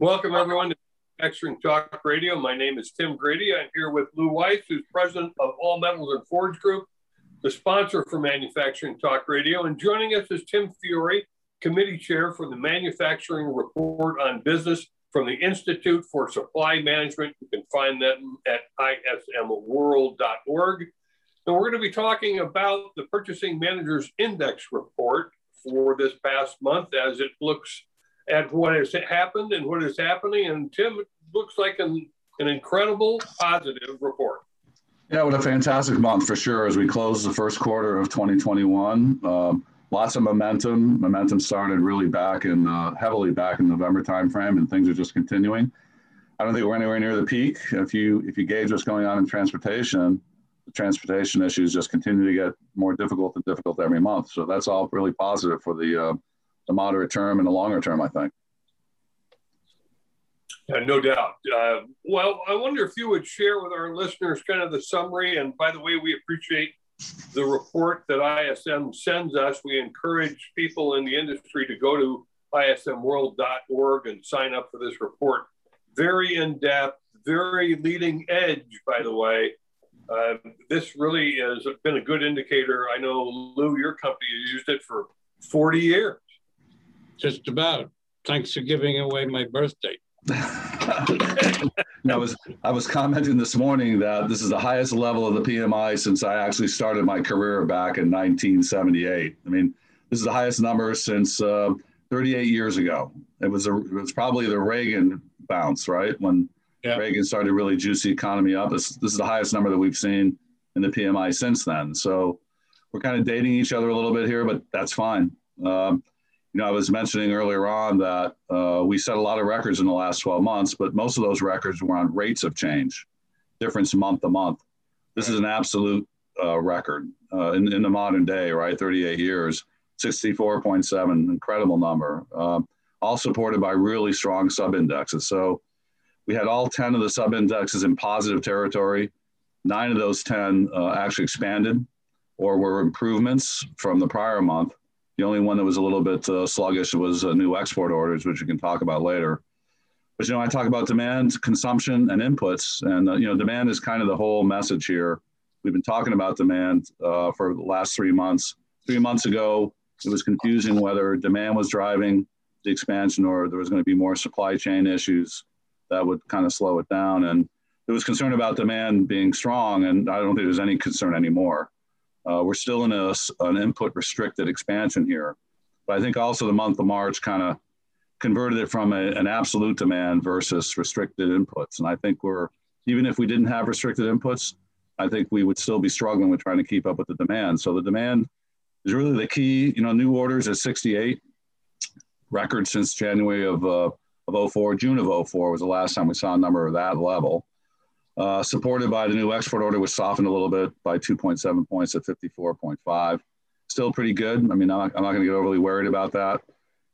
Welcome, everyone, to Manufacturing Talk Radio. My name is Tim Grady. I'm here with Lew Weiss, who's president of All Metals and Forge Group, the sponsor for Manufacturing Talk Radio. And joining us is Tim Fiore, committee chair for the Manufacturing Report on Business from the Institute for Supply Management. You can find that at ismworld.org. And we're going to be talking about the Purchasing Managers Index report for this past month as it looks at what has happened and what is happening. And Tim, it looks like an, an incredible positive report. Yeah, what a fantastic month for sure as we close the first quarter of 2021. Um, lots of momentum. Momentum started really back in uh, heavily back in November timeframe, and things are just continuing. I don't think we're anywhere near the peak. If you if you gauge what's going on in transportation, the transportation issues just continue to get more difficult and difficult every month. So that's all really positive for the uh, the moderate term and the longer term, I think. Yeah, no doubt. Uh, well, I wonder if you would share with our listeners kind of the summary. And by the way, we appreciate the report that ISM sends us. We encourage people in the industry to go to ismworld.org and sign up for this report. Very in depth, very leading edge, by the way. Uh, this really has been a good indicator. I know, Lew, your company has used it for 40 years. Just about. Thanks for giving away my birthday. I was I was commenting this morning that this is the highest level of the PMI since I actually started my career back in 1978. I mean, this is the highest number since uh, 38 years ago. It was a, it was probably the Reagan bounce, right? When yeah. Reagan started to really juice the economy up. This, this is the highest number that we've seen in the PMI since then. So we're kind of dating each other a little bit here, but that's fine. Um, you know, I was mentioning earlier on that uh, we set a lot of records in the last 12 months, but most of those records were on rates of change, difference month to month. This is an absolute uh, record uh, in, in the modern day, right? 38 years, 64.7, incredible number. Um, all supported by really strong sub indexes. So we had all 10 of the sub indexes in positive territory. Nine of those 10 uh, actually expanded or were improvements from the prior month. The only one that was a little bit uh, sluggish was uh, new export orders, which we can talk about later. But you know, I talk about demand, consumption, and inputs, and uh, you know, demand is kind of the whole message here. We've been talking about demand uh, for the last three months. Three months ago, it was confusing whether demand was driving the expansion or there was going to be more supply chain issues that would kind of slow it down. And there was concern about demand being strong, and I don't think there's any concern anymore. Uh, we're still in a, an input restricted expansion here. But I think also the month of March kind of converted it from a, an absolute demand versus restricted inputs. And I think we're, even if we didn't have restricted inputs, I think we would still be struggling with trying to keep up with the demand. So the demand is really the key. You know, new orders at 68, record since January of, uh, of 04. June of 04 was the last time we saw a number of that level uh, supported by the new export order, which softened a little bit by 2.7 points at 54.5. Still pretty good. I mean, I'm not, I'm not going to get overly worried about that.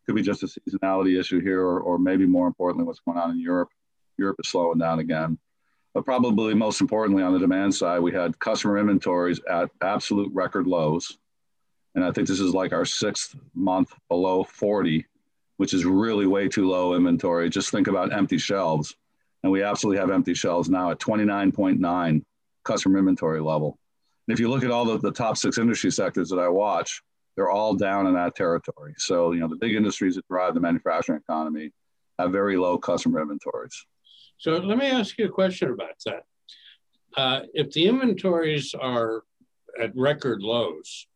Could be just a seasonality issue here, or, or maybe more importantly, what's going on in Europe. Europe is slowing down again. But probably most importantly, on the demand side, we had customer inventories at absolute record lows. And I think this is like our sixth month below 40, which is really way too low inventory. Just think about empty shelves and we absolutely have empty shelves now at 29.9 customer inventory level. And if you look at all the, the top six industry sectors that I watch, they're all down in that territory. So, you know, the big industries that drive the manufacturing economy have very low customer inventories. So let me ask you a question about that. Uh, if the inventories are at record lows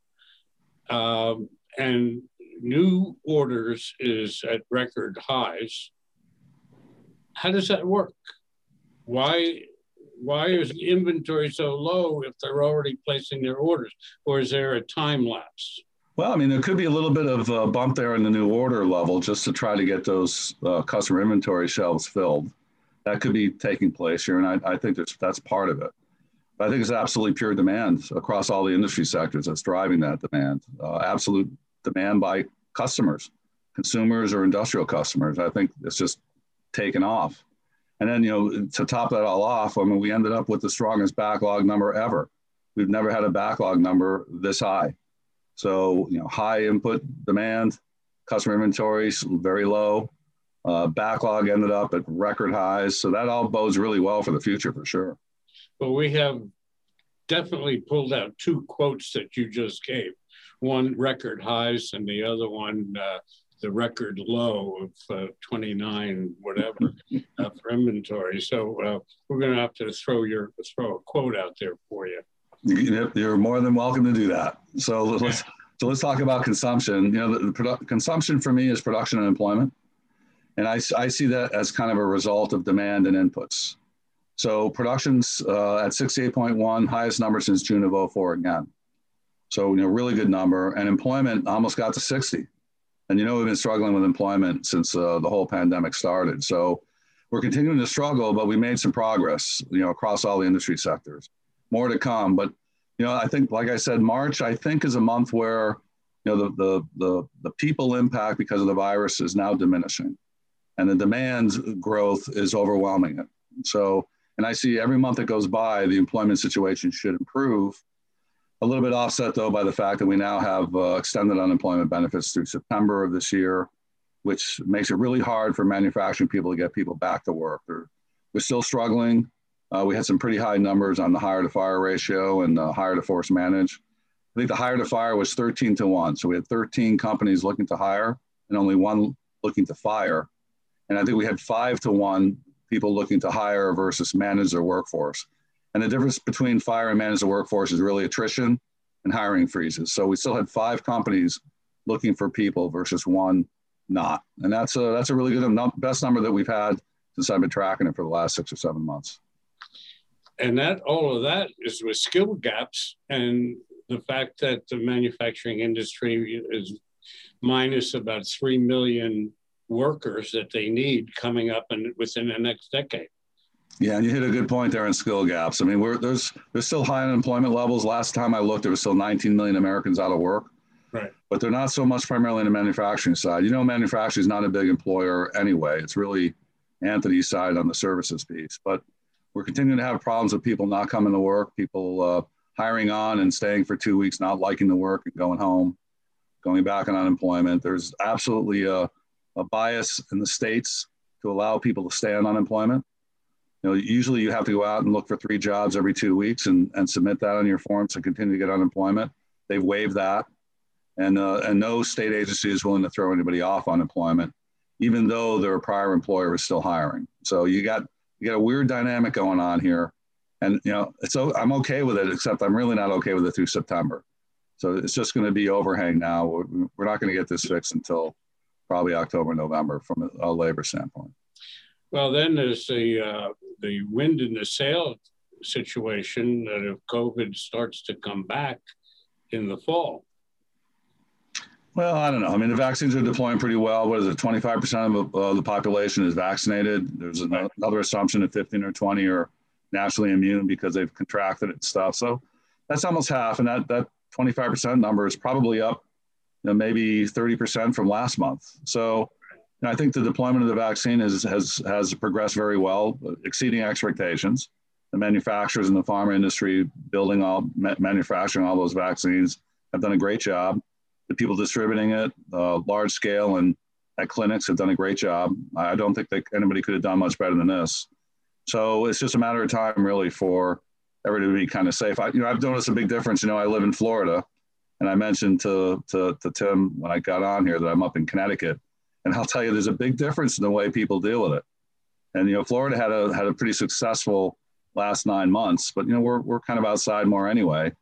um, and new orders is at record highs, how does that work? Why why is the inventory so low if they're already placing their orders, or is there a time lapse? Well, I mean, there could be a little bit of a bump there in the new order level just to try to get those uh, customer inventory shelves filled. That could be taking place here, and I, I think that's, that's part of it. But I think it's absolutely pure demand across all the industry sectors that's driving that demand. Uh, absolute demand by customers, consumers or industrial customers. I think it's just taken off. And then, you know, to top that all off, I mean, we ended up with the strongest backlog number ever. We've never had a backlog number this high. So, you know, high input demand, customer inventories very low, Uh, backlog ended up at record highs. So that all bodes really well for the future for sure. But we have definitely pulled out two quotes that you just gave one record highs and the other one uh, the record low of uh, 29 whatever uh, for inventory. So uh, we're going to have to throw your throw a quote out there for you. You're more than welcome to do that. So let's so let's talk about consumption. You know the, the produ- consumption for me is production and employment. And I, I see that as kind of a result of demand and inputs. So production's uh, at 68.1 highest number since june of 04 again. So, you know, really good number. And employment almost got to 60. And, you know, we've been struggling with employment since uh, the whole pandemic started. So we're continuing to struggle, but we made some progress, you know, across all the industry sectors. More to come. But, you know, I think, like I said, March, I think is a month where, you know, the, the, the, the people impact because of the virus is now diminishing. And the demand growth is overwhelming it. So, and I see every month that goes by, the employment situation should improve a little bit offset though by the fact that we now have uh, extended unemployment benefits through September of this year, which makes it really hard for manufacturing people to get people back to work. They're, we're still struggling. Uh, we had some pretty high numbers on the hire to fire ratio and the hire to force manage. I think the hire to fire was 13 to 1. So we had 13 companies looking to hire and only one looking to fire. And I think we had five to one people looking to hire versus manage their workforce. And the difference between fire and manage the workforce is really attrition and hiring freezes. So we still had five companies looking for people versus one not. And that's a, that's a really good, best number that we've had since I've been tracking it for the last six or seven months. And that all of that is with skill gaps and the fact that the manufacturing industry is minus about 3 million workers that they need coming up in, within the next decade. Yeah, and you hit a good point there on skill gaps. I mean, we're, there's there's still high unemployment levels. Last time I looked, there was still 19 million Americans out of work. Right. But they're not so much primarily in the manufacturing side. You know, manufacturing is not a big employer anyway. It's really Anthony's side on the services piece. But we're continuing to have problems with people not coming to work, people uh, hiring on and staying for two weeks, not liking the work and going home, going back on unemployment. There's absolutely a, a bias in the states to allow people to stay on unemployment you know, usually you have to go out and look for three jobs every two weeks and, and submit that on your forms to continue to get unemployment. They've waived that. And, uh, and no state agency is willing to throw anybody off unemployment, even though their prior employer is still hiring. So you got, you got a weird dynamic going on here. And, you know, so I'm okay with it, except I'm really not okay with it through September. So it's just going to be overhang now. We're, we're not going to get this fixed until probably October, November from a, a labor standpoint. Well, then there's the uh, the wind in the sail situation that if COVID starts to come back in the fall. Well, I don't know. I mean, the vaccines are deploying pretty well. What is it? 25% of the population is vaccinated. There's another assumption that 15 or 20 are naturally immune because they've contracted it and stuff. So that's almost half. And that, that 25% number is probably up you know, maybe 30% from last month. So I think the deployment of the vaccine is, has, has progressed very well, exceeding expectations. The manufacturers in the pharma industry building all, manufacturing all those vaccines have done a great job. The people distributing it, uh, large scale and at clinics have done a great job. I don't think that anybody could have done much better than this. So it's just a matter of time, really, for everybody to be kind of safe. I, you know, I've noticed a big difference. You know, I live in Florida, and I mentioned to, to, to Tim when I got on here that I'm up in Connecticut and I'll tell you, there's a big difference in the way people deal with it. And you know, Florida had a had a pretty successful last nine months, but you know, we're we're kind of outside more anyway.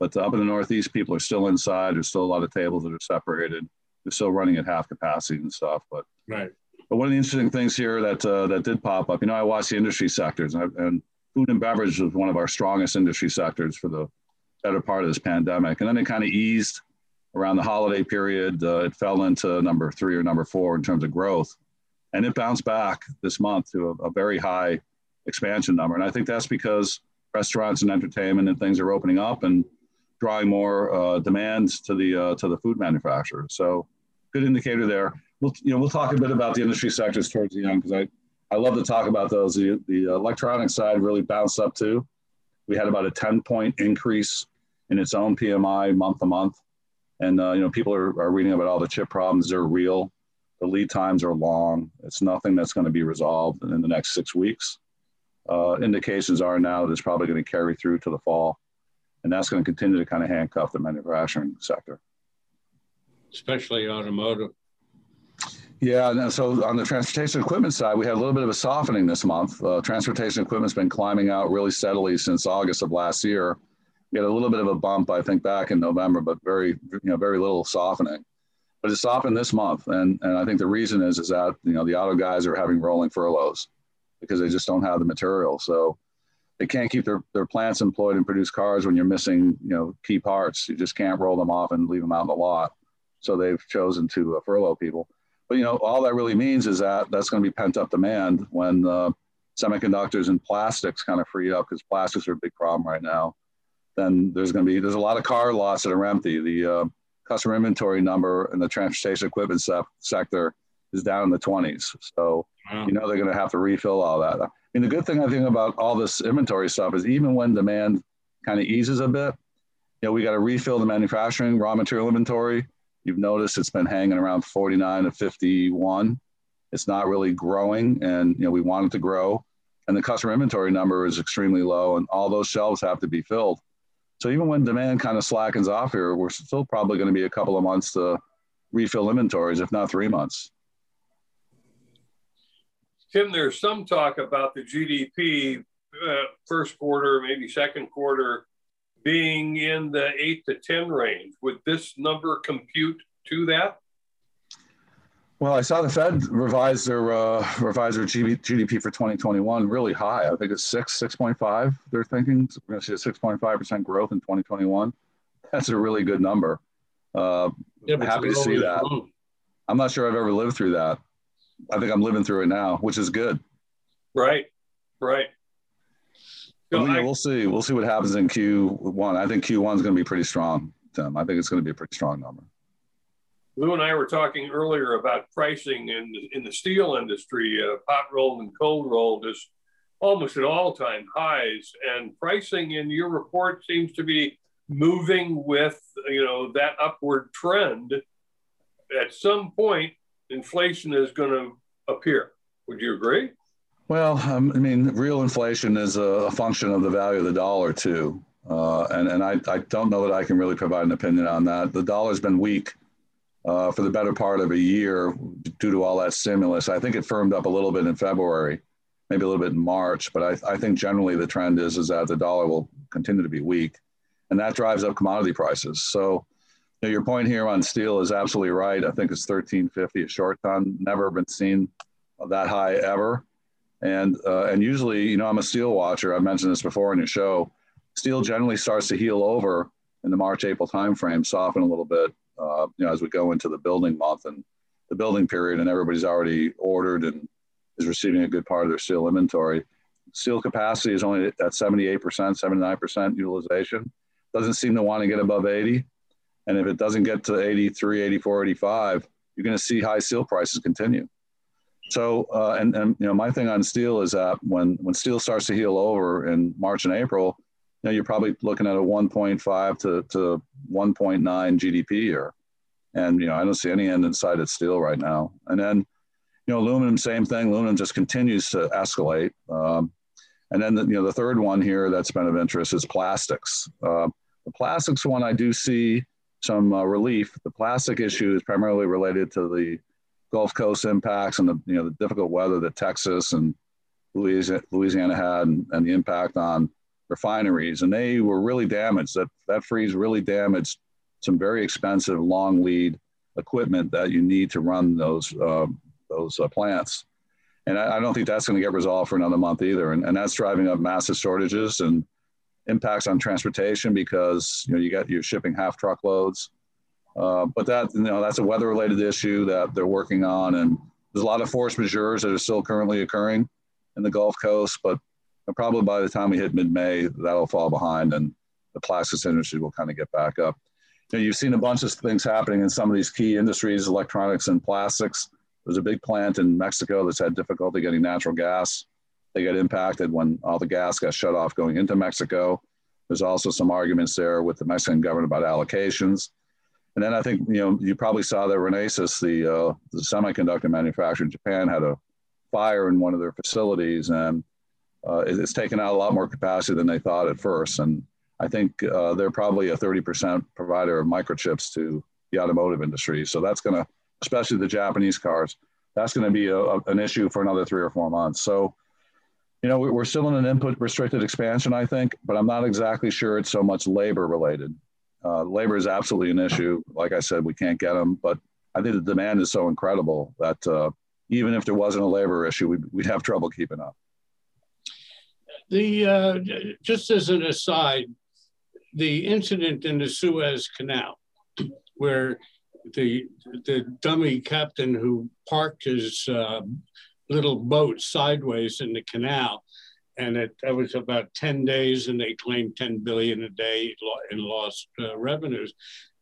But up in the Northeast, people are still inside. There's still a lot of tables that are separated. They're still running at half capacity and stuff. But right. But one of the interesting things here that uh, that did pop up, you know, I watched the industry sectors, and, and food and beverage was one of our strongest industry sectors for the better part of this pandemic. And then it kind of eased around the holiday period, uh, it fell into number three or number four in terms of growth. And it bounced back this month to a, a very high expansion number. And I think that's because restaurants and entertainment and things are opening up and drawing more uh, demand to the uh, to the food manufacturers. So good indicator there. We'll you know we'll talk a bit about the industry sectors towards the end because I I love to talk about those. The, the electronic side really bounced up too. We had about a 10 point increase in its own PMI month to month. And uh, you know, people are, are reading about all the chip problems. They're real. The lead times are long. It's nothing that's going to be resolved in the next six weeks. Uh, indications are now that it's probably going to carry through to the fall, and that's going to continue to kind of handcuff the manufacturing sector, especially automotive. Yeah, and so on the transportation equipment side, we had a little bit of a softening this month. Uh, transportation equipment's been climbing out really steadily since August of last year. We had a little bit of a bump, I think, back in November, but very, you know, very little softening. But it's softened this month, and and I think the reason is is that you know the auto guys are having rolling furloughs because they just don't have the material, so they can't keep their, their plants employed and produce cars when you're missing you know key parts. You just can't roll them off and leave them out in the lot. So they've chosen to uh, furlough people. But you know, all that really means is that that's going to be pent up demand when uh, semiconductors and plastics kind of free up because plastics are a big problem right now. Then there's going to be there's a lot of car lots that are empty. The uh, customer inventory number in the transportation equipment se- sector is down in the 20s. So wow. you know they're going to have to refill all that. I mean, the good thing I think about all this inventory stuff is even when demand kind of eases a bit, you know, we got to refill the manufacturing raw material inventory You've noticed it's been hanging around 49 to 51. It's not really growing, and you know we want it to grow. And the customer inventory number is extremely low, and all those shelves have to be filled. So even when demand kind of slackens off here, we're still probably going to be a couple of months to refill inventories, if not three months. Tim, there's some talk about the GDP uh, first quarter, maybe second quarter being in the eight to 10 range. Would this number compute to that? Well, I saw the Fed revise their uh, revise their GDP for 2021 really high. I think it's six, 6.5. They're thinking so we're going to see a 6.5 percent growth in 2021. That's a really good number. Uh, yeah, happy to see that. Wrong. I'm not sure I've ever lived through that. I think I'm living through it now, which is good. Right, right. So we, will see. We'll see what happens in Q1. I think Q1 is going to be pretty strong, Tim. I think it's going to be a pretty strong number. Lew and I were talking earlier about pricing in in the steel industry. Uh, hot rolled and cold rolled is almost at all time highs, and pricing in your report seems to be moving with you know that upward trend. At some point, inflation is going to appear. Would you agree? Well, um, I mean, real inflation is a, function of the value of the dollar too, uh, and and I, I don't know that I can really provide an opinion on that. The dollar's been weak uh, for the better part of a year due to all that stimulus. I think it firmed up a little bit in February, maybe a little bit in March, but I, I think generally the trend is is that the dollar will continue to be weak, and that drives up commodity prices. So. You know, your point here on steel is absolutely right. I think it's 1350 a short ton. Never been seen that high ever. And uh, and usually, you know, I'm a steel watcher. I've mentioned this before in your show. Steel generally starts to heal over in the March April timeframe, soften a little bit, uh, you know, as we go into the building month and the building period, and everybody's already ordered and is receiving a good part of their steel inventory. Steel capacity is only at 78%, 79% utilization. Doesn't seem to want to get above 80. And if it doesn't get to 83, 84, 85, you're going to see high steel prices continue. So, uh, and, and, you know, my thing on steel is that when, when steel starts to heal over in March and April, know, you're probably looking at a 1.5 to, to 1.9 GDP year. And, you know, I don't see any end in sight at steel right now. And then, you know, aluminum, same thing. Aluminum just continues to escalate. Um, and then, the, you know, the third one here that's been of interest is plastics. Uh, the plastics one, I do see some uh, relief. The plastic issue is primarily related to the Gulf Coast impacts and the you know the difficult weather that Texas and Louisiana had and, and, the impact on refineries and they were really damaged that that freeze really damaged some very expensive long lead equipment that you need to run those uh, those uh, plants and I, I, don't think that's going to get resolved for another month either and, and that's driving up massive shortages and impacts on transportation because you know you got you're shipping half truckloads uh, but that you know that's a weather related issue that they're working on, and there's a lot of force majeures that are still currently occurring in the Gulf Coast. But probably by the time we hit mid May, that'll fall behind, and the plastics industry will kind of get back up. You know, you've seen a bunch of things happening in some of these key industries, electronics and plastics. There's a big plant in Mexico that's had difficulty getting natural gas. They got impacted when all the gas got shut off going into Mexico. There's also some arguments there with the Mexican government about allocations And then I think you know you probably saw that Renesas, the uh, the semiconductor manufacturer in Japan, had a fire in one of their facilities, and uh, it's taken out a lot more capacity than they thought at first. And I think uh, they're probably a 30% provider of microchips to the automotive industry. So that's going to, especially the Japanese cars, that's going to be a, a, an issue for another three or four months. So, you know, we're still in an input restricted expansion, I think, but I'm not exactly sure it's so much labor related. Uh, labor is absolutely an issue. Like I said, we can't get them, but I think the demand is so incredible that uh, even if there wasn't a labor issue, we'd, we'd have trouble keeping up. The uh, just as an aside, the incident in the Suez Canal, where the the dummy captain who parked his uh, little boat sideways in the canal, and it that was about ten days, and they claimed ten billion a day in lost uh, revenues.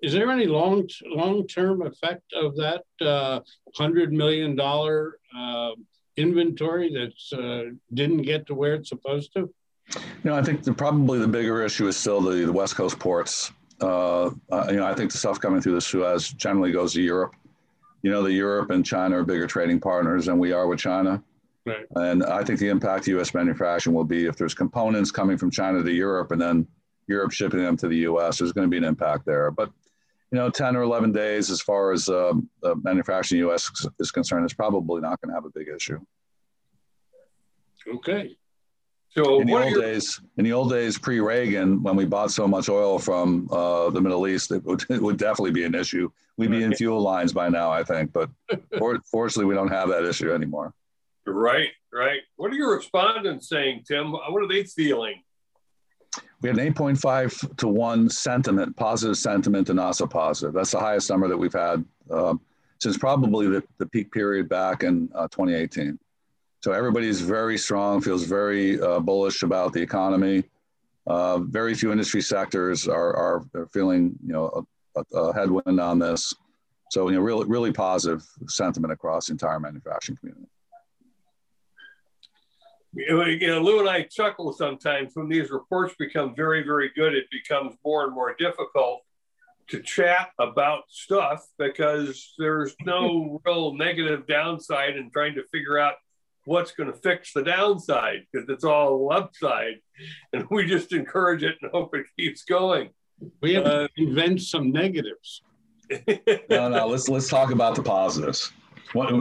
Is there any long long term effect of that uh, hundred million dollar uh, inventory that uh, didn't get to where it's supposed to? You know, I think the, probably the bigger issue is still the, the West Coast ports. Uh, uh, you know, I think the stuff coming through the Suez generally goes to Europe. You know, the Europe and China are bigger trading partners than we are with China. Right. And I think the impact to U.S. manufacturing will be if there's components coming from China to Europe and then Europe shipping them to the U.S. There's going to be an impact there. But you know, 10 or 11 days as far as um, manufacturing U.S. is concerned is probably not going to have a big issue. Okay. So in the old your... days, in the old days pre-Reagan, when we bought so much oil from uh, the Middle East, it would, it would, definitely be an issue. We'd be in fuel lines by now, I think. But fortunately, we don't have that issue anymore. Right, right. What are your respondents saying, Tim? What are they feeling? We had an 8.5 to 1 sentiment, positive sentiment, and also positive. That's the highest number that we've had um, since probably the, the peak period back in uh, 2018. So everybody's very strong, feels very uh, bullish about the economy. Uh, very few industry sectors are, are, are feeling, you know, a, a, headwind on this. So, you know, really, really positive sentiment across the entire manufacturing community. You know, Lew and I chuckle sometimes when these reports become very, very good. It becomes more and more difficult to chat about stuff because there's no real negative downside in trying to figure out what's going to fix the downside because it's all upside and we just encourage it and hope it keeps going we have uh, to invent some negatives no no let's let's talk about the positives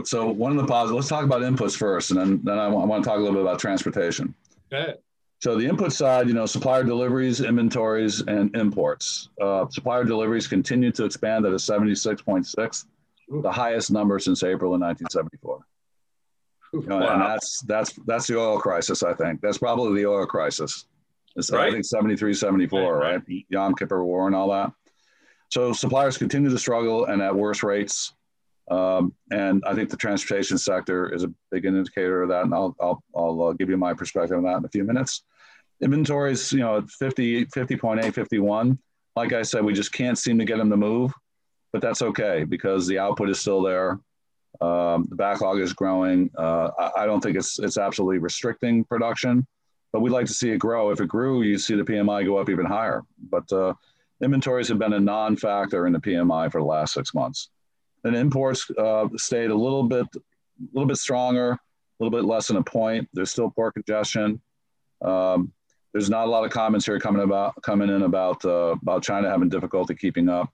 so one of the positives let's talk about inputs first and then, then I, want, to talk a little bit about transportation okay. so the input side you know supplier deliveries inventories and imports uh, supplier deliveries continue to expand at a 76.6 the highest number since april of 1974 wow. And that's that's that's the oil crisis. I think that's probably the oil crisis. It's, right. I think 73, 74, right, right? right? Yom Kippur War and all that. So suppliers continue to struggle and at worse rates. Um, and I think the transportation sector is a big indicator of that. And I'll, I'll, I'll uh, give you my perspective on that in a few minutes. Inventories, you know, at 50, 50.8, 51. Like I said, we just can't seem to get them to move, but that's okay because the output is still there. Um, the backlog is growing. Uh, I, I, don't think it's it's absolutely restricting production, but we'd like to see it grow. If it grew, you'd see the PMI go up even higher. But uh, inventories have been a non-factor in the PMI for the last six months, and imports uh, stayed a little bit a little bit stronger, a little bit less than a point. There's still port congestion. Um, there's not a lot of comments here coming about coming in about uh, about China having difficulty keeping up.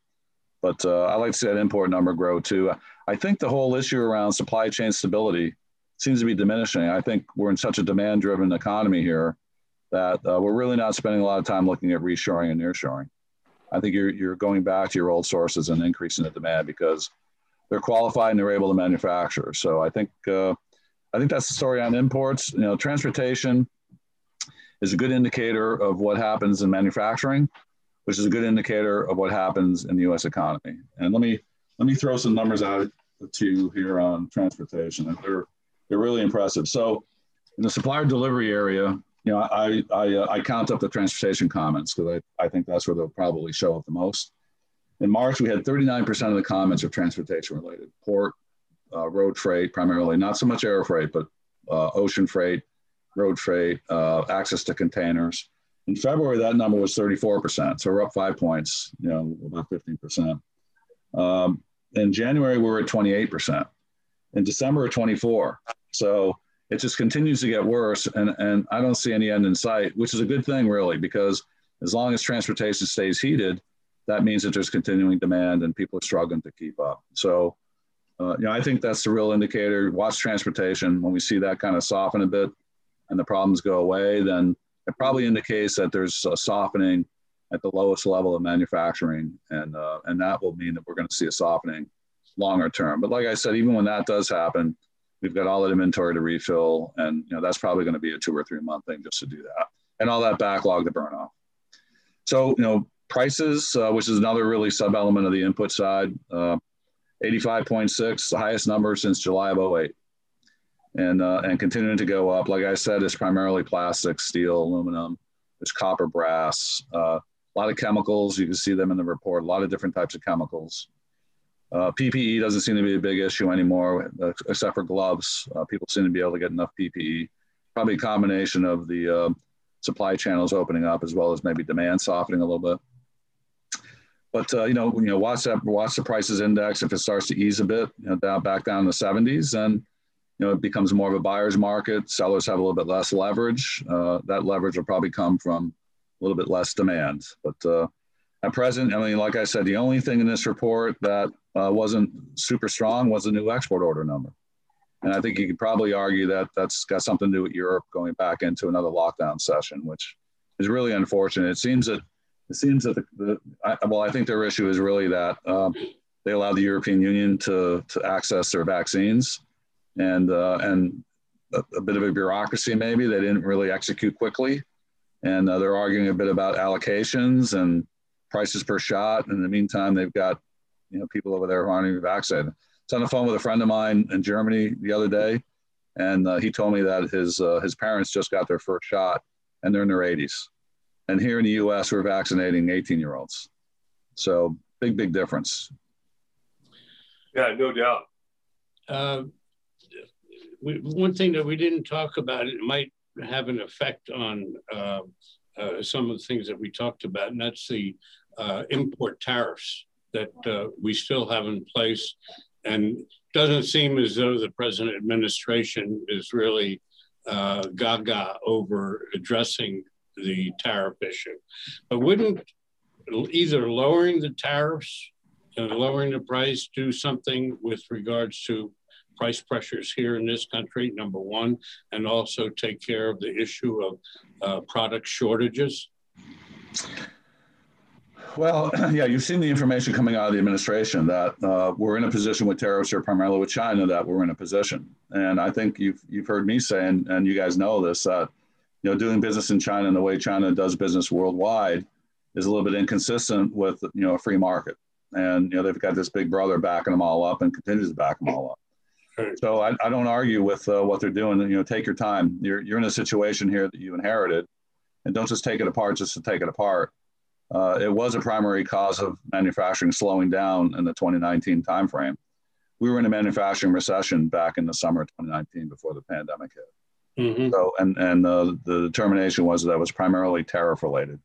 But uh, I like to see that import number grow too. I think the whole issue around supply chain stability seems to be diminishing. I think we're in such a demand driven economy here that uh, we're really not spending a lot of time looking at reshoring and nearshoring. I think you're, you're going back to your old sources and increasing the demand because they're qualified and they're able to manufacture. So I think uh, I think that's the story on imports. You know, transportation is a good indicator of what happens in manufacturing which is a good indicator of what happens in the U.S. economy. And let me let me throw some numbers out to you here on transportation. They're they're really impressive. So in the supplier delivery area, you know, I I, uh, I count up the transportation comments because I, I think that's where they'll probably show up the most. In March, we had 39% of the comments are transportation related, port, uh, road freight primarily, not so much air freight, but uh, ocean freight, road freight, uh, access to containers. In February, that number was 34%. So we're up five points, you know, about 15%. Um, in January, we were at 28%. In December, 24. So it just continues to get worse. And, and I don't see any end in sight, which is a good thing, really, because as long as transportation stays heated, that means that there's continuing demand and people are struggling to keep up. So, uh, you know, I think that's the real indicator. Watch transportation. When we see that kind of soften a bit and the problems go away, then it probably indicates that there's a softening at the lowest level of manufacturing, and uh, and that will mean that we're going to see a softening longer term. But like I said, even when that does happen, we've got all that inventory to refill, and you know that's probably going to be a two or three month thing just to do that, and all that backlog to burn off. So you know prices, uh, which is another really sub element of the input side, uh, 85.6, the highest number since July of 08. And, uh, and continuing to go up. Like I said, it's primarily plastic, steel, aluminum, there's copper, brass, uh, a lot of chemicals. You can see them in the report, a lot of different types of chemicals. Uh, PPE doesn't seem to be a big issue anymore, uh, except for gloves. People seem to be able to get enough PPE. Probably a combination of the supply channels opening up as well as maybe demand softening a little bit. But uh, you know, you know, watch that, watch the prices index. If it starts to ease a bit, you know, down back down in the 70s, then you know it becomes more of a buyer's market. Sellers have a little bit less leverage. Uh, that leverage will probably come from a little bit less demand. But at present, I mean, like I said, the only thing in this report that uh, wasn't super strong was the new export order number. And I think you could probably argue that that's got something to do with Europe going back into another lockdown session, which is really unfortunate. It seems that it seems that the, the I, well, I think their issue is really that um, they allowed the European Union to to access their vaccines, and uh, and a, a, bit of a bureaucracy maybe they didn't really execute quickly, and uh, they're arguing a bit about allocations and prices per shot. And In the meantime, they've got you know people over there who aren't even vaccinated. I was on the phone with a friend of mine in Germany the other day, and uh, he told me that his uh, his parents just got their first shot, and they're in their 80s. And here in the U.S., we're vaccinating 18 year olds. So big, big difference. Yeah, no doubt. Uh, we, one thing that we didn't talk about, it might have an effect on uh, uh, some of the things that we talked about, and that's the uh, import tariffs that uh, we still have in place. And doesn't seem as though the present administration is really uh, gaga over addressing the tariff issue. But wouldn't either lowering the tariffs and lowering the price do something with regards to price pressures here in this country, number one, and also take care of the issue of uh, product shortages? Well, yeah, you've seen the information coming out of the administration that uh, we're in a position with tariffs here, primarily with China, that we're in a position. And I think you've, you've heard me say, and, and you guys know this, that you know, doing business in China and the way China does business worldwide is a little bit inconsistent with, you know, a free market. And, you know, they've got this big brother backing them all up and continues to back them all up. So I, I don't argue with uh, what they're doing. You know, take your time. You're, you're in a situation here that you inherited, and don't just take it apart just to take it apart. Uh, it was a primary cause of manufacturing slowing down in the 2019 timeframe. We were in a manufacturing recession back in the summer of 2019 before the pandemic hit. Mm-hmm. So, and and uh, the determination was that it was primarily tariff related.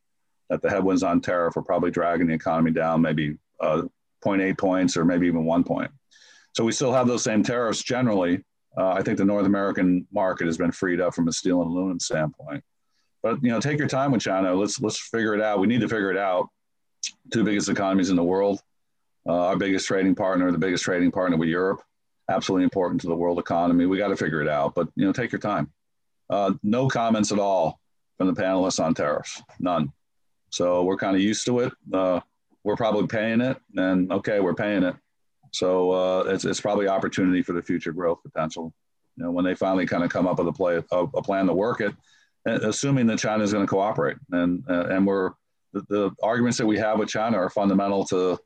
That the headwinds on tariff were probably dragging the economy down, maybe uh, 0.8 points or maybe even one point. So we still have those same tariffs generally. Uh, I think the North American market has been freed up from a steel and aluminum standpoint. But you know, take your time with China. Let's let's figure it out. We need to figure it out. Two biggest economies in the world. Uh, our biggest trading partner, the biggest trading partner with Europe, absolutely important to the world economy. We got to figure it out. But you know, take your time. Uh, no comments at all from the panelists on tariffs. None. So we're kind of used to it. Uh, we're probably paying it, and okay, we're paying it. So uh, it's, it's probably opportunity for the future growth potential. You know, when they finally kind of come up with a play, a, a plan to work it, assuming that China is going to cooperate, and uh, and we're the, the, arguments that we have with China are fundamental to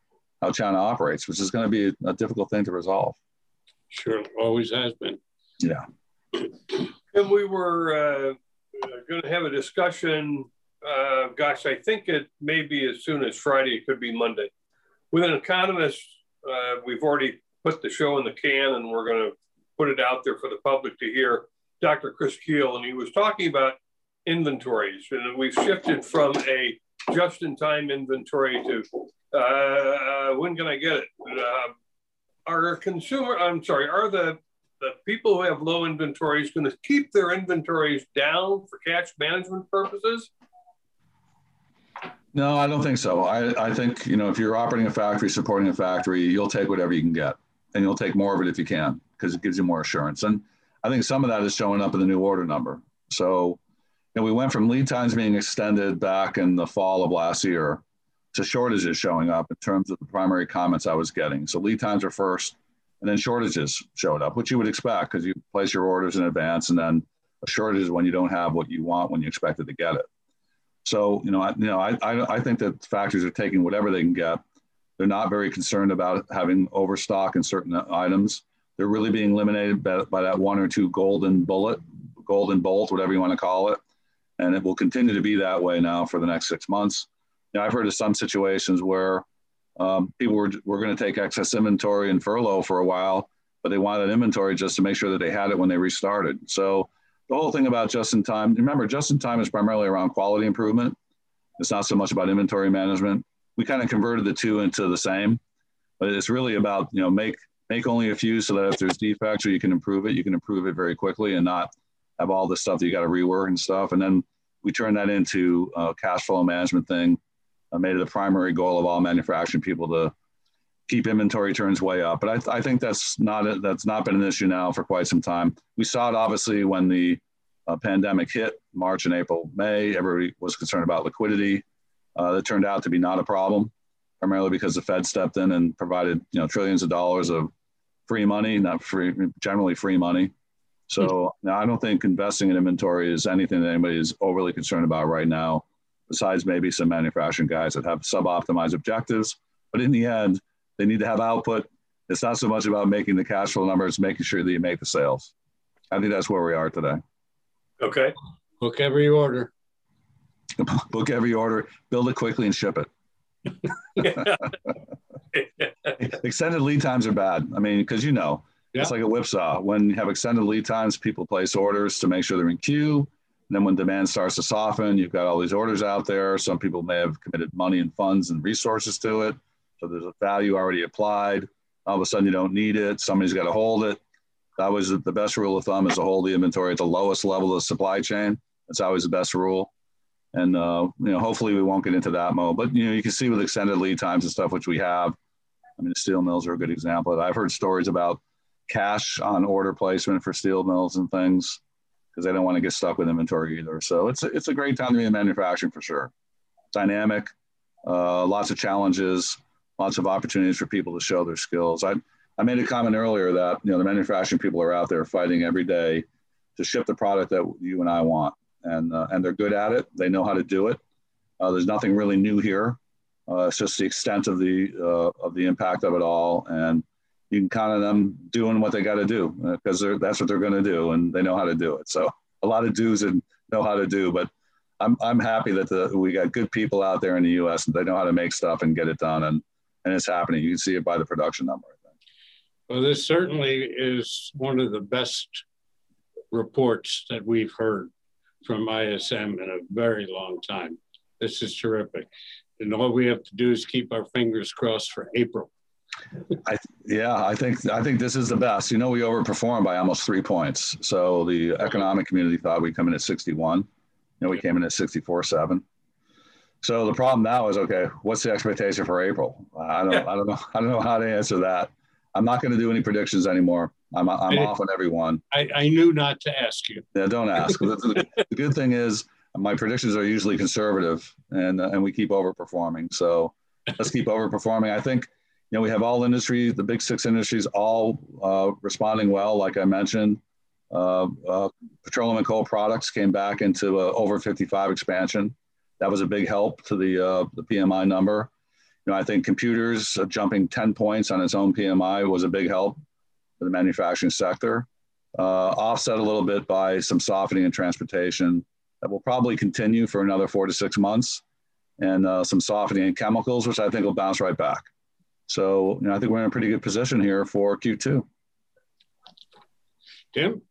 how China operates, which is going to be a, a difficult thing to resolve. Sure, always has been. Yeah. And we were uh, going to have a discussion. Uh, gosh, I think it may be as soon as Friday. It could be Monday. With an economist uh, we've already put the show in the can and we're going to put it out there for the public to hear. Dr. Chris Kuehl, and he was talking about inventories, and we've shifted from a just-in-time inventory to uh, when can I get it? uh, are consumer, I'm sorry, are the, the people who have low inventories going to keep their inventories down for cash management purposes? No, I don't think so. I, I think, you know, if you're operating a factory, supporting a factory, you'll take whatever you can get and you'll take more of it if you can because it gives you more assurance. And I think some of that is showing up in the new order number. So, you know, we went from lead times being extended back in the fall of last year to shortages showing up in terms of the primary comments I was getting. So lead times are first, and then shortages showed up, which you would expect because you place your orders in advance, and then a shortage is when you don't have what you want when you expected to get it. So you know, I, you know, I, I, I think that factories are taking whatever they can get. They're not very concerned about having overstock in certain items. They're really being eliminated by, by that one or two golden bullet, golden bolt, whatever you want to call it, and it will continue to be that way now for the next six months know, I've heard of some situations where um, people were, were going to take excess inventory and furlough for a while, but they wanted inventory just to make sure that they had it when they restarted. So the whole thing about just in time, remember, just in time is primarily around quality improvement. It's not so much about inventory management. We kind of converted the two into the same, but it's really about, you know, make, make only a few so that if there's defects or you can improve it, you can improve it very quickly and not have all this stuff that you got to rework and stuff. And then we turn that into a cash flow management thing I made it a primary goal of all manufacturing people to keep inventory turns way up. But I, th- I think that's not a, that's not been an issue now for quite some time. We saw it obviously when the uh, pandemic hit March and April, May. Everybody was concerned about liquidity. Uh, that turned out to be not a problem, primarily because the Fed stepped in and provided you know trillions of dollars of free money, not free, generally free money. So now I don't think investing in inventory is anything that anybody is overly concerned about right now besides maybe some manufacturing guys that have sub-optimized objectives. But in the end, they need to have output. It's not so much about making the cash flow numbers, making sure that you make the sales. I think that's where we are today. Okay. Book every order. Book every order, build it quickly and ship it. extended lead times are bad. I mean, because you know, yeah. it's like a whipsaw. When you have extended lead times, people place orders to make sure they're in queue. And then when demand starts to soften, you've got all these orders out there. Some people may have committed money and funds and resources to it. So there's a value already applied. All of a sudden you don't need it. Somebody's got to hold it. That was the best rule of thumb is to hold the inventory at the lowest level of the supply chain. That's always the best rule. And uh, you know, hopefully we won't get into that mode. But you know, you can see with extended lead times and stuff, which we have. I mean, steel mills are a good example. I've heard stories about cash on order placement for steel mills and things because they don't want to get stuck with inventory either. So it's a, it's a great time to be in manufacturing for sure. Dynamic, uh, lots of challenges, lots of opportunities for people to show their skills. I, I made a comment earlier that you know the manufacturing people are out there fighting every day to ship the product that you and I want, and uh, and they're good at it. They know how to do it. Uh, there's nothing really new here. Uh, it's just the extent of the uh, of the impact of it all, and you can count on them doing what they got to do because uh, that's what they're going to do and they know how to do it. So a lot of do's and know how to do, but I'm, I'm happy that the, we got good people out there in the U.S. and they know how to make stuff and get it done, and and it's happening. You can see it by the production number. Well, this certainly is one of the best reports that we've heard from ISM in a very long time. This is terrific, and all we have to do is keep our fingers crossed for April. I, yeah, I think I think this is the best. You know, we overperformed by almost three points. So the economic community thought we'd come in at 61. You know, we came in at 64.7. So the problem now is okay. What's the expectation for April? I don't. I don't know. I don't know how to answer that. I'm not going to do any predictions anymore. I'm, I'm off on everyone. I, I knew not to ask you. Yeah, don't ask. the, the good thing is my predictions are usually conservative, and and we keep overperforming. So let's keep overperforming. I think you know, we have all industries, the big six industries, all uh, responding well. Like I mentioned, uh, uh, petroleum and coal products came back into over 55 expansion. That was a big help to the uh, the PMI number. You know, I think computers jumping 10 points on its own PMI was a big help for the manufacturing sector. Uh, offset a little bit by some softening in transportation that will probably continue for another four to six months, and uh, some softening in chemicals, which I think will bounce right back. So you know, I think we're in a pretty good position here for Q2. Tim?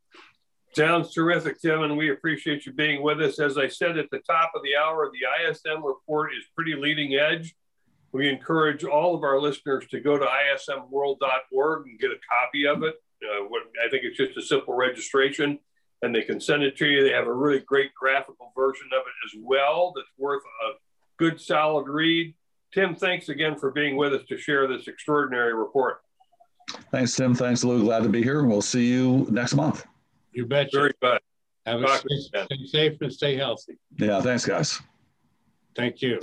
Sounds terrific, Tim, and we appreciate you being with us. As I said at the top of the hour, the ISM report is pretty leading edge. we encourage all of our listeners to go to ismworld.org and get a copy of it. Uh, what, I think it's just a simple registration and they can send it to you. They have a really great graphical version of it as well that's worth a good solid read. Tim, thanks again for being with us to share this extraordinary report. Thanks, Tim. Thanks, Lew. Glad to be here. And we'll see you next month. You bet. Very good. Have a stay, stay safe and stay healthy. Yeah, thanks, guys. Thank you.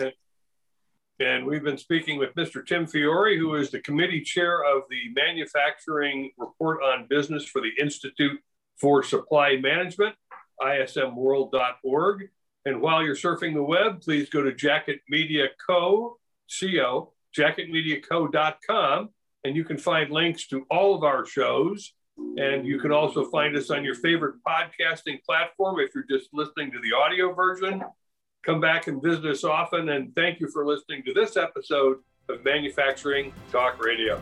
And we've been speaking with Mr. Tim Fiore, who is the committee chair of the Manufacturing Report on Business for the Institute for Supply Management, ismworld.org. And while you're surfing the web, please go to Jacket Media Co. Co. jacketmediaco.com, and you can find links to all of our shows. And you can also find us on your favorite podcasting platform if you're just listening to the audio version. Come back and visit us often. And thank you for listening to this episode of Manufacturing Talk Radio.